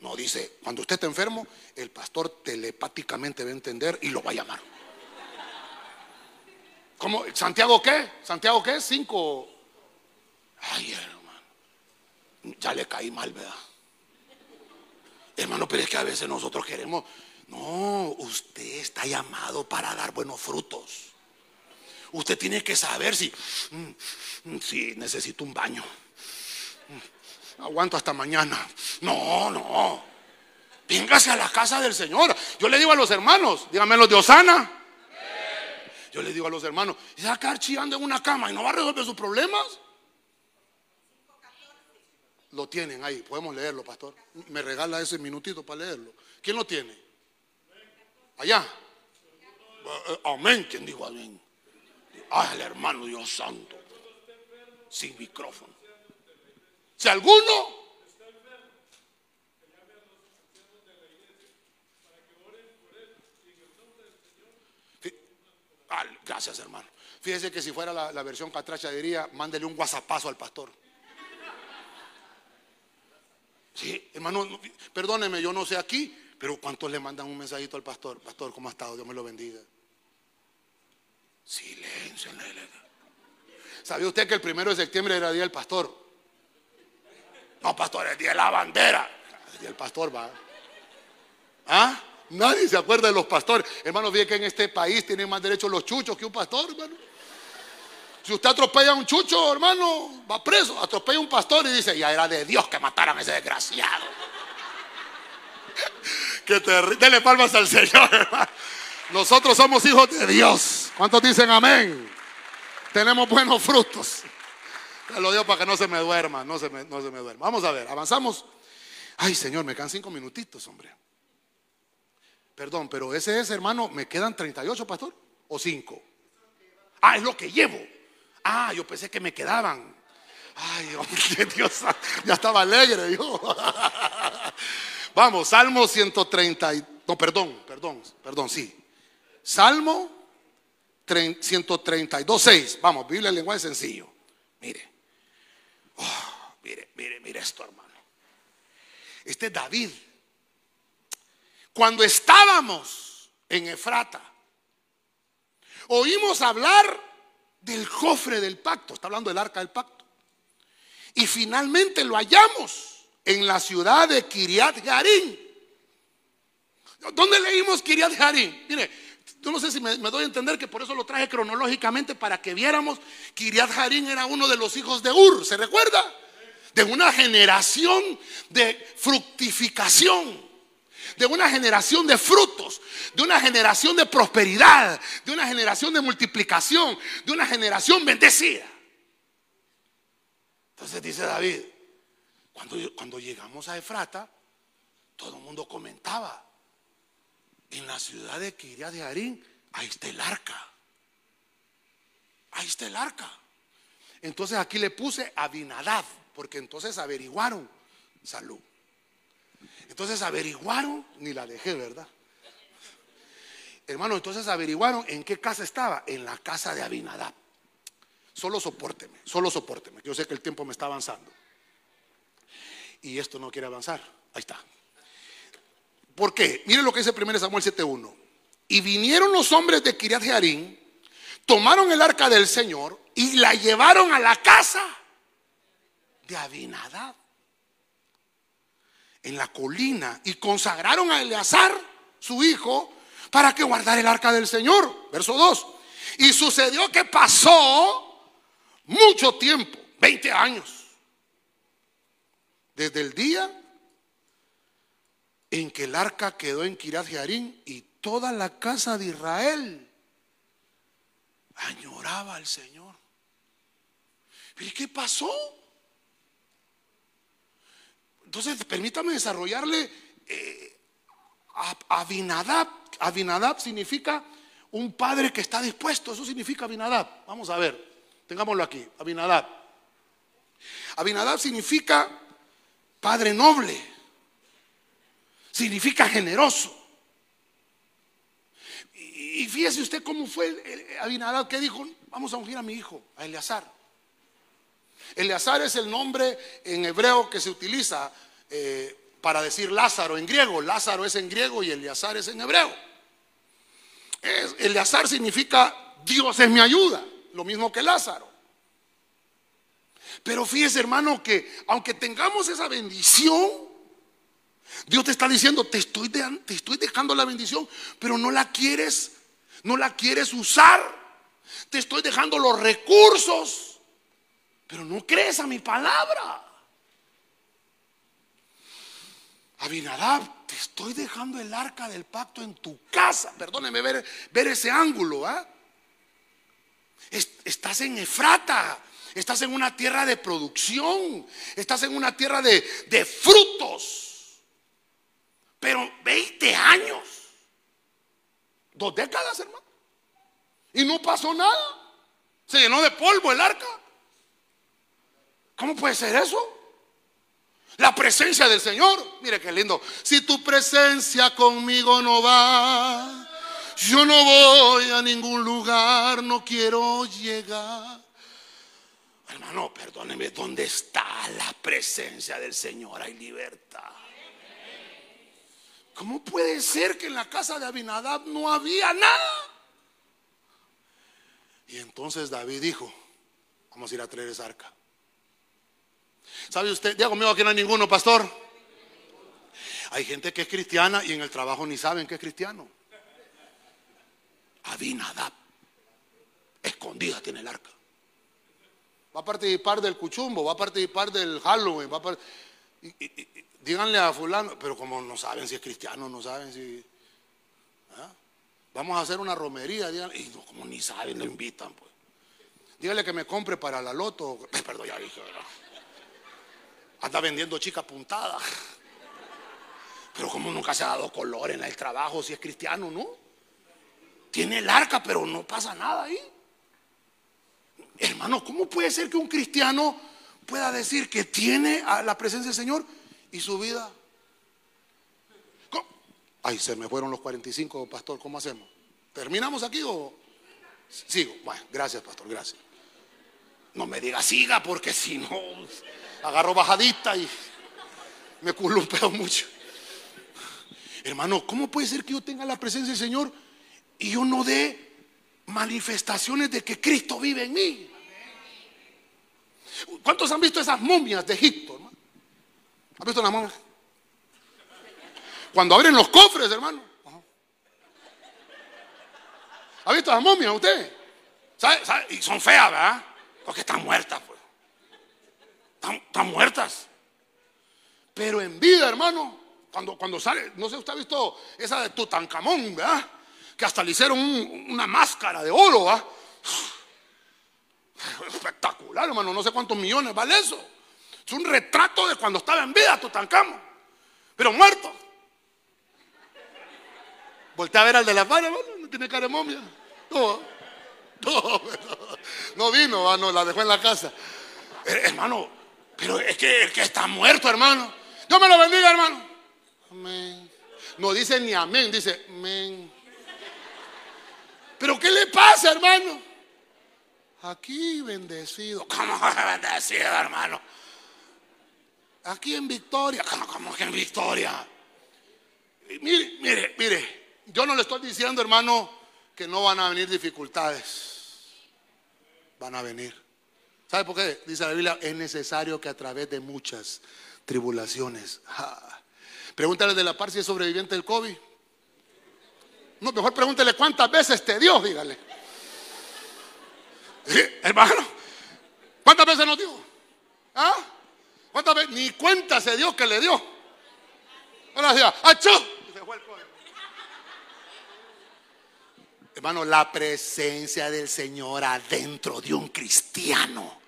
No dice, cuando usted está enfermo, el pastor telepáticamente va a entender y lo va a llamar. ¿Cómo? ¿Santiago qué? ¿Santiago qué? Cinco. Ay. Ya le caí mal, ¿verdad? Hermano, pero es que a veces nosotros queremos. No, usted está llamado para dar buenos frutos. Usted tiene que saber si, mm, si necesito un baño aguanto hasta mañana. No, no. Véngase a la casa del Señor. Yo le digo a los hermanos, díganme los de Osana. Yo le digo a los hermanos, ¿y va a quedar chillando en una cama y no va a resolver sus problemas? Lo tienen ahí, podemos leerlo, pastor. Me regala ese minutito para leerlo. ¿Quién lo tiene? Allá. Eh, amén. ¿Quién dijo amén? Ay, el hermano Dios santo. Sin micrófono. Si alguno Gracias, hermano. Fíjese que si fuera la, versión catracha diría, mándele un whatsappazo al pastor. Sí, hermano, perdóneme, yo no sé aquí, pero ¿cuántos le mandan un mensajito al pastor? Pastor, ¿cómo ha estado? Dios me lo bendiga. Silencio. ¿Sabía usted que el primero de septiembre era día del pastor? No, pastor, el día de la bandera. El día del pastor va. ¿Ah? Nadie se acuerda de los pastores. Hermano, fíjate que en este país tienen más derechos los chuchos que un pastor, hermano. Si usted atropella a un chucho, hermano, va preso. Atropella a un pastor y dice, ya era de Dios que mataran a ese desgraciado. que terrible. Dele palmas al Señor, hermano. Nosotros somos hijos de Dios. ¿Cuántos dicen amén? Tenemos buenos frutos. Te lo digo para que no se me duerma, no se me, no se me duerma. Vamos a ver, avanzamos. Ay, Señor, me quedan cinco minutitos, hombre. Perdón, pero ese es, hermano, ¿me quedan 38, pastor? ¿O cinco? Ah, es lo que llevo. Ah, yo pensé que me quedaban. Ay, Dios, ya estaba alegre. Vamos, Salmo 130. No, perdón, perdón, perdón, sí. Salmo 132, 6. Vamos, Biblia en lenguaje sencillo. Mire. Oh, mire, mire, mire esto, hermano. Este es David. Cuando estábamos en Efrata, oímos hablar del cofre del pacto. Está hablando del arca del pacto. Y finalmente lo hallamos en la ciudad de Kiriat Jarim. ¿Dónde leímos Kiriat Jarim? Mire, yo no sé si me, doy a entender que por eso lo traje cronológicamente para que viéramos. Kiriat Jarim era uno de los hijos de Ur, ¿se recuerda? De una generación de fructificación de una generación de frutos, de una generación de prosperidad, de una generación de multiplicación, de una generación bendecida. Entonces dice David, cuando, cuando llegamos a Efrata, todo el mundo comentaba, en la ciudad de Kiria de Harín, ahí está el arca. Ahí está el arca. Entonces aquí le puse Abinadab, porque entonces averiguaron salud. Entonces averiguaron, ni la dejé, ¿verdad? Hermano, entonces averiguaron en qué casa estaba, en la casa de Abinadab. Solo sopórteme, solo sopórteme. Yo sé que el tiempo me está avanzando. Y esto no quiere avanzar. Ahí está. ¿Por qué? Miren lo que dice 1 Samuel 7.1. Y vinieron los hombres de Kiriat Jearim, tomaron el arca del Señor y la llevaron a la casa de Abinadab en la colina y consagraron a Eleazar, su hijo, para que guardara el arca del Señor. Verso 2. Y sucedió que pasó mucho tiempo, 20 años, desde el día en que el arca quedó en Kirat Jearim y toda la casa de Israel añoraba al Señor. ¿Y qué pasó? Entonces, permítame desarrollarle eh, a Abinadab. Abinadab significa un padre que está dispuesto. Eso significa Abinadab. Vamos a ver. Tengámoslo aquí, Abinadab. Abinadab significa padre noble, significa generoso. Y fíjese usted cómo fue Abinadab que dijo, vamos a ungir a mi hijo, a Eleazar. Eleazar es el nombre en hebreo que se utiliza eh, para decir Lázaro en griego. Lázaro es en griego y Eleazar es en hebreo. Eleazar significa Dios es mi ayuda lo mismo que Lázaro. Pero fíjese, hermano, que aunque tengamos esa bendición, Dios te está diciendo, te estoy, te estoy dejando la bendición, pero no la quieres, no la quieres usar. Te estoy dejando los recursos, pero no crees a mi palabra. Abinadab, te estoy dejando el arca del pacto en tu casa. Perdóneme ver, ese ángulo, ¿ah? Estás en Efrata, estás en una tierra de producción, estás en una tierra de, de frutos. Pero 20 años, dos décadas, hermano. Y no pasó nada. Se llenó de polvo el arca. ¿Cómo puede ser eso? La presencia del Señor. Mire qué lindo. Si tu presencia conmigo no va, yo no voy a ningún lugar, no quiero llegar. Hermano, perdóneme, ¿dónde está la presencia del Señor? Hay libertad. ¿Cómo puede ser que en la casa de Abinadab no había nada? Y entonces David dijo, vamos a ir a traer esa arca. ¿Sabe usted? Diego mío, aquí no hay ninguno, pastor. Hay gente que es cristiana y en el trabajo ni saben que es cristiano. Abinadab. Escondida tiene el arca. Va a participar del cuchumbo, va a participar del Halloween, va a díganle a fulano, pero como no saben si es cristiano, no saben si... ¿ah? Vamos a hacer una romería, y no, como ni saben, lo invitan, pues. Dígale que me compre para la loto. Perdón, ya dije, Anda vendiendo chica puntada. Pero como nunca se ha dado color en el trabajo, si es cristiano, ¿no? Tiene el arca, pero no pasa nada ahí. Hermano, ¿cómo puede ser que un cristiano pueda decir que tiene la presencia del Señor y su vida. Ay, se me fueron los 45, pastor, ¿cómo hacemos? ¿Terminamos aquí o sigo? Bueno, gracias, pastor, gracias. No me diga siga porque si no, agarro bajadita y me culupeo mucho. Hermano, ¿cómo puede ser que yo tenga la presencia del Señor y yo no dé manifestaciones de que Cristo vive en mí? ¿Cuántos han visto esas momias de Egipto, hermano? ¿Han visto las momias? Cuando abren los cofres, hermano. ¿Ha visto las momias usted? Y son feas, ¿verdad? Porque están muertas, pues. Están, muertas. Pero en vida, hermano, cuando, cuando sale, no sé, usted ha visto esa de Tutankamón, ¿verdad? Que hasta le hicieron una máscara de oro, ¿verdad? Espectacular, hermano. No sé cuántos millones vale eso. Es un retrato de cuando estaba en vida Tutankamón. Pero muerto. Voltea a ver al de la pared, hermano. No tiene cara de momia. No, no, no vino, no, la dejó en la casa. Eh, hermano, pero es que el que está muerto, hermano. Dios me lo bendiga, hermano. Amén. No dice ni amén, dice amén. Pero ¿qué le pasa, hermano? Aquí bendecido. ¿Cómo bendecido, hermano? Aquí en Victoria. ¿Cómo, que en Victoria? Mire, mire, mire. Yo no le estoy diciendo, hermano, que no van a venir dificultades. Van a venir. ¿Sabe por qué? Dice la Biblia, es necesario que a través de muchas tribulaciones. Pregúntale de la par si es sobreviviente del COVID. No, mejor pregúntele cuántas veces te dio, dígale. Hermano, ¿cuántas veces nos dio? ¿Ah? ¿Cuántas veces? Ni cuenta se dio que le dio. Ahora ¡achó! Hermano, la presencia del Señor adentro de un cristiano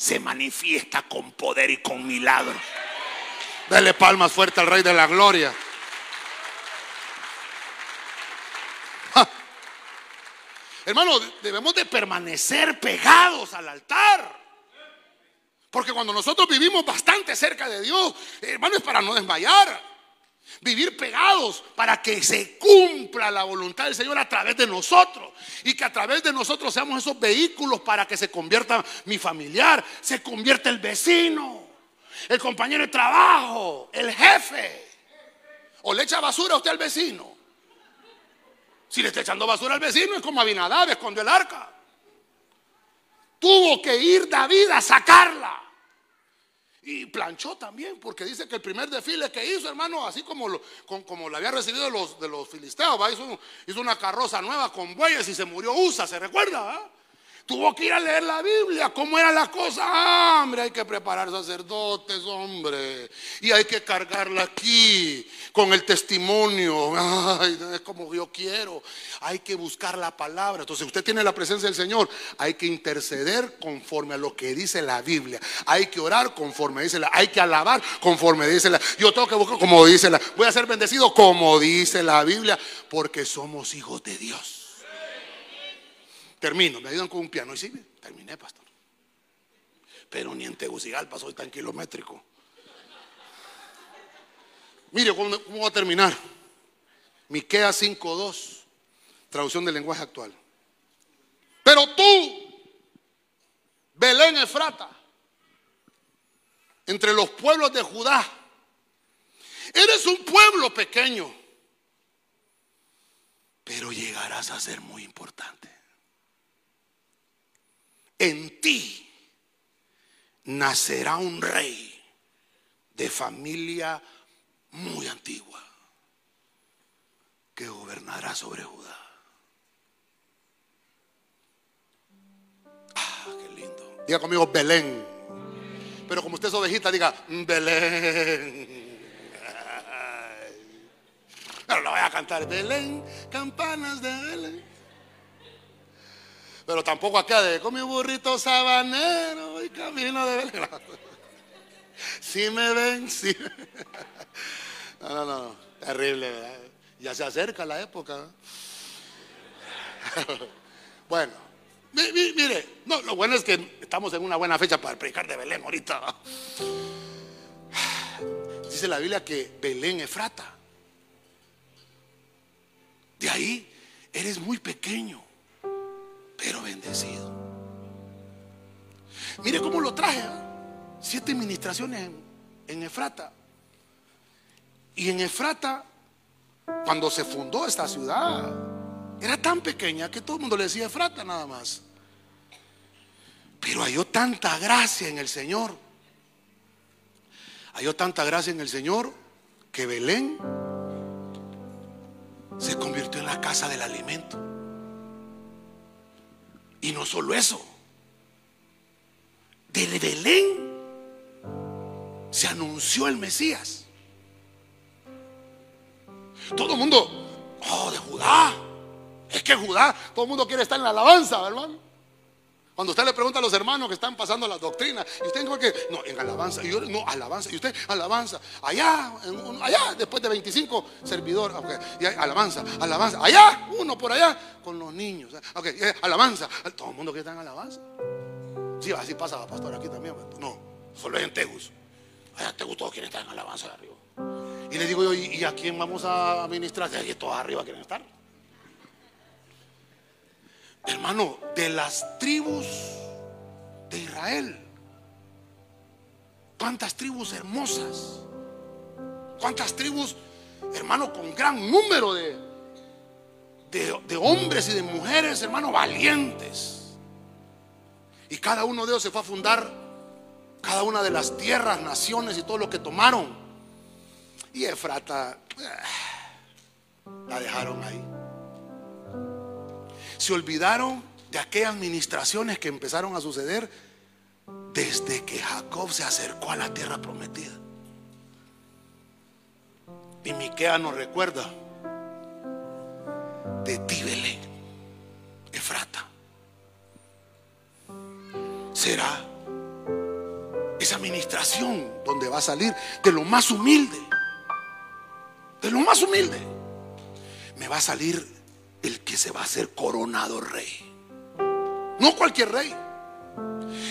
se manifiesta con poder y con milagros. Dale palmas fuerte al Rey de la Gloria. Hermano, debemos de permanecer pegados al altar. Porque cuando nosotros vivimos bastante cerca de Dios, hermano, es para no desmayar. Vivir pegados para que se cumpla la voluntad del Señor a través de nosotros. Y que a través de nosotros seamos esos vehículos para que se convierta mi familiar, se convierta el vecino, el compañero de trabajo, el jefe. O le echa basura a usted al vecino. Si le está echando basura al vecino es como Abinadab, escondió el arca. Tuvo que ir David a sacarla. Y planchó también, porque dice que el primer desfile que hizo, hermano, así como lo, como, había recibido de los, de los filisteos, Hizo, hizo, una carroza nueva con bueyes y se murió Usa, ¿se recuerda? Tuvo que ir a leer la Biblia, cómo era la cosa. hombre, hay que preparar sacerdotes, hombre. Y hay que cargarla aquí con el testimonio. Ay, es como yo quiero. Hay que buscar la palabra. Entonces, usted tiene la presencia del Señor. Hay que interceder conforme a lo que dice la Biblia. Hay que orar conforme dice la. Hay que alabar conforme dice la. Yo tengo que buscar como dice la. Voy a ser bendecido como dice la Biblia, porque somos hijos de Dios. Termino, me ayudan con un piano. Y sí, terminé, pastor. Pero ni en Tegucigalpa soy tan kilométrico. Mire, ¿cómo, cómo va a terminar? Miquea 5.2, traducción del lenguaje actual. Pero tú, Belén Efrata, entre los pueblos de Judá, eres un pueblo pequeño, pero llegarás a ser muy importante en ti nacerá un rey de familia muy antigua que gobernará sobre Judá. Ah, qué lindo. Diga conmigo Belén. Pero como usted es ovejita, diga Belén. Pero lo voy a cantar. Belén, campanas de Belén. Pero tampoco acá de con mi burrito sabanero y camino de Belgrado. Si me ven, si No, no, no, terrible, Ya se acerca la época. Bueno, Mire, no, lo bueno es que estamos en una buena fecha para predicar de Belén ahorita. Dice la Biblia que Belén Efrata. De ahí eres muy pequeño, pero bendecido. Mire cómo lo traje. ¿eh? Siete administraciones en, en Efrata. Y en Efrata, cuando se fundó esta ciudad, era tan pequeña que todo el mundo le decía Efrata nada más. Pero halló tanta gracia en el Señor. Halló tanta gracia en el Señor que Belén se convirtió en la casa del alimento. Y no solo eso, de Belén se anunció el Mesías. Todo el mundo, oh, de Judá. Es que Judá, todo el mundo quiere estar en la alabanza, hermano. Cuando usted le pregunta a los hermanos que están pasando la doctrina, y usted que, no, en alabanza, y yo, no, alabanza, y usted, alabanza, allá, allá, después de 25 servidores, alabanza, alabanza, allá, uno por allá, con los niños, okay, alabanza, todo el mundo que está en alabanza. Sí, así pasa, pastor, aquí también, no, solo en Tegus, allá Tegus todos quieren estar en alabanza de arriba. Y le digo yo, ¿y a quién vamos a ministrar? Aquí todos arriba quieren estar. Hermano, de las tribus de Israel. ¿Cuántas tribus hermosas? ¿Cuántas tribus, hermano, con gran número de, de, hombres y de mujeres, hermano, valientes? Y cada uno de ellos se fue a fundar cada una de las tierras, naciones y todo lo que tomaron. Y Efrata eh, la dejaron ahí se olvidaron de aquellas administraciones que empezaron a suceder desde que Jacob se acercó a la tierra prometida. Y Miquea nos recuerda de Tibele, Efrata. Será esa administración donde va a salir de lo más humilde, de lo más humilde, me va a salir el que se va a hacer coronado rey. No cualquier rey.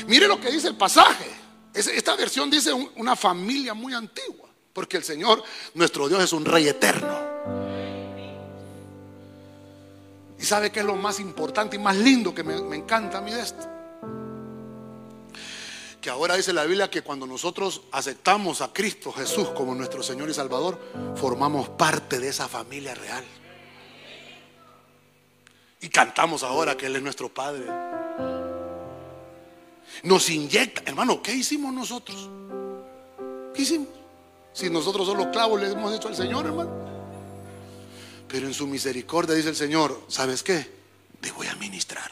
Mire lo que dice el pasaje. Esta versión dice una familia muy antigua, porque el Señor, nuestro Dios, es un rey eterno. ¿Y sabe qué es lo más importante y más lindo que me, encanta a mí de esto? Que ahora dice la Biblia que cuando nosotros aceptamos a Cristo Jesús como nuestro Señor y Salvador, formamos parte de esa familia real. Y cantamos ahora que Él es nuestro Padre. Nos inyecta, hermano, ¿qué hicimos nosotros? ¿Qué hicimos? Si nosotros solo clavos le hemos hecho al Señor, hermano. Pero en su misericordia dice el Señor, ¿sabes qué? Te voy a ministrar.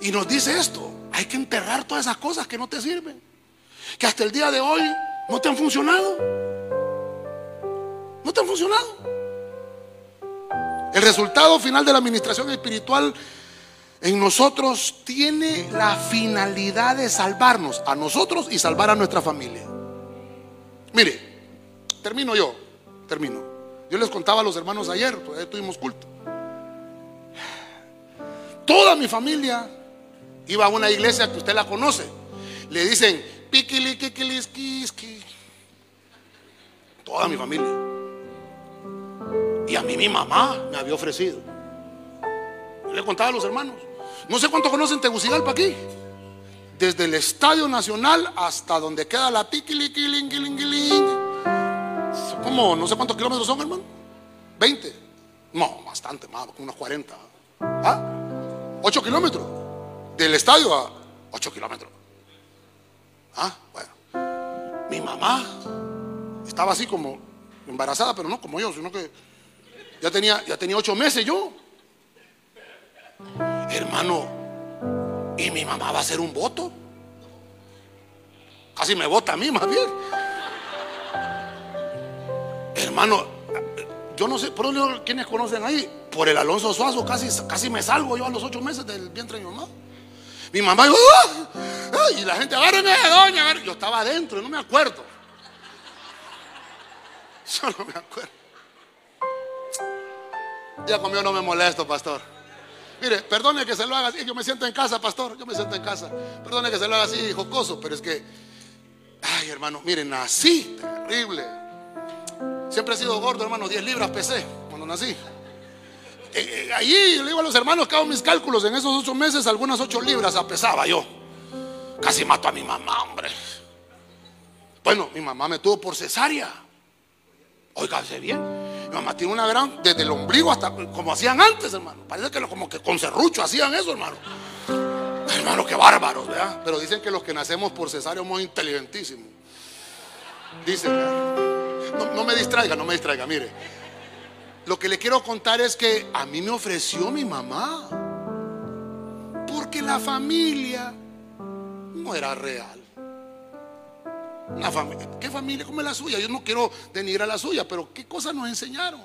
Y nos dice esto, hay que enterrar todas esas cosas que no te sirven. Que hasta el día de hoy no te han funcionado. No te han funcionado. El resultado final de la administración espiritual en nosotros tiene la finalidad de salvarnos a nosotros y salvar a nuestra familia. Mire, termino yo, termino. Yo les contaba a los hermanos ayer, todavía tuvimos culto. Toda mi familia iba a una iglesia que usted la conoce. Le dicen, piquili, Toda mi familia. Y a mí mi mamá me había ofrecido. le contaba a los hermanos. No sé cuánto conocen Tegucigalpa aquí. Desde el Estadio Nacional hasta donde queda la tiquiliquilinguilinguiling. ¿Cómo? No sé cuántos kilómetros son, hermano. 20. No, bastante más, unos 40. ¿Ah? 8 kilómetros. Del estadio a 8 kilómetros. Ah, bueno. Mi mamá estaba así como embarazada, pero no como yo, sino que ya tenía, ya tenía ocho meses yo. Hermano, ¿y mi mamá va a hacer un voto? Casi me vota a mí, más bien. Hermano, yo no sé, por ¿quiénes conocen ahí? Por el Alonso Suazo, casi, casi me salgo yo a los ocho meses del vientre de mi mamá. Mi mamá, ¡Ah! y la gente, agárreme, doña, yo estaba adentro, no me acuerdo. Yo no me acuerdo. Ya conmigo no me molesto, pastor. Mire, perdone que se lo haga así. Yo me siento en casa, pastor. Yo me siento en casa. Perdone que se lo haga así, jocoso. Pero es que, ay, hermano, miren, nací terrible. Siempre he sido gordo, hermano. 10 libras pesé cuando nací. Eh, eh, allí le digo a los hermanos que hago mis cálculos. En esos ocho meses, algunas ocho libras pesaba yo. Casi mato a mi mamá, hombre. Bueno, mi mamá me tuvo por cesárea. Óigase bien. Mi mamá tiene una gran, desde el ombligo hasta como hacían antes, hermano. Parece que como que con serrucho hacían eso, hermano. Hermano, qué bárbaros, ¿verdad? Pero dicen que los que nacemos por cesárea somos inteligentísimos. Dicen, no, no me distraiga, no me distraiga, mire. Lo que le quiero contar es que a mí me ofreció mi mamá. Porque la familia no era real. Una familia, ¿Qué familia la suya? Yo no quiero denigrar la suya, pero ¿qué cosas nos enseñaron?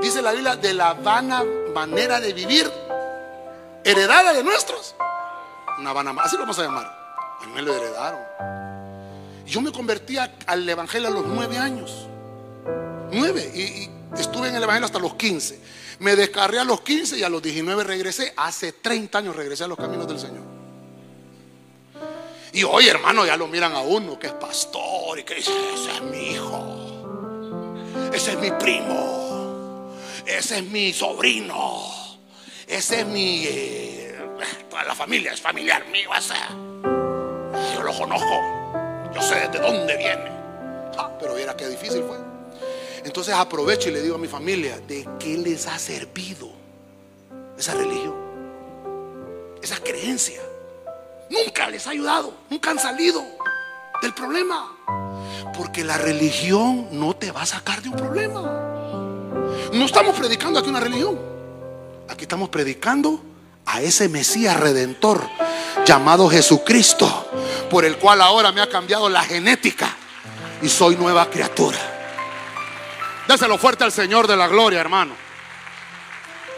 Dice la Biblia de la vana manera de vivir heredada de nuestros. Una vana, así lo vamos a llamar. A mí me lo heredaron. Yo me convertí al Evangelio a los nueve años. Nueve. Y, estuve en el Evangelio hasta los quince. Me descarré a los quince y a los diecinueve regresé. Hace treinta años regresé a los caminos del Señor. Y hoy, hermano, ya lo miran a uno que es pastor y que dice, ese es mi hijo, ese es mi primo, ese es mi sobrino, ese es mi... Eh, toda la familia es familiar mío, ese. Yo lo conozco, yo sé de dónde viene. Ah, pero mira qué difícil fue. Entonces aprovecho y le digo a mi familia, ¿de qué les ha servido esa religión? Esa creencia. Nunca les ha ayudado, nunca han salido del problema. Porque la religión no te va a sacar de un problema. No estamos predicando aquí una religión. Aquí estamos predicando a ese Mesías redentor llamado Jesucristo, por el cual ahora me ha cambiado la genética y soy nueva criatura. Déselo fuerte al Señor de la gloria, hermano.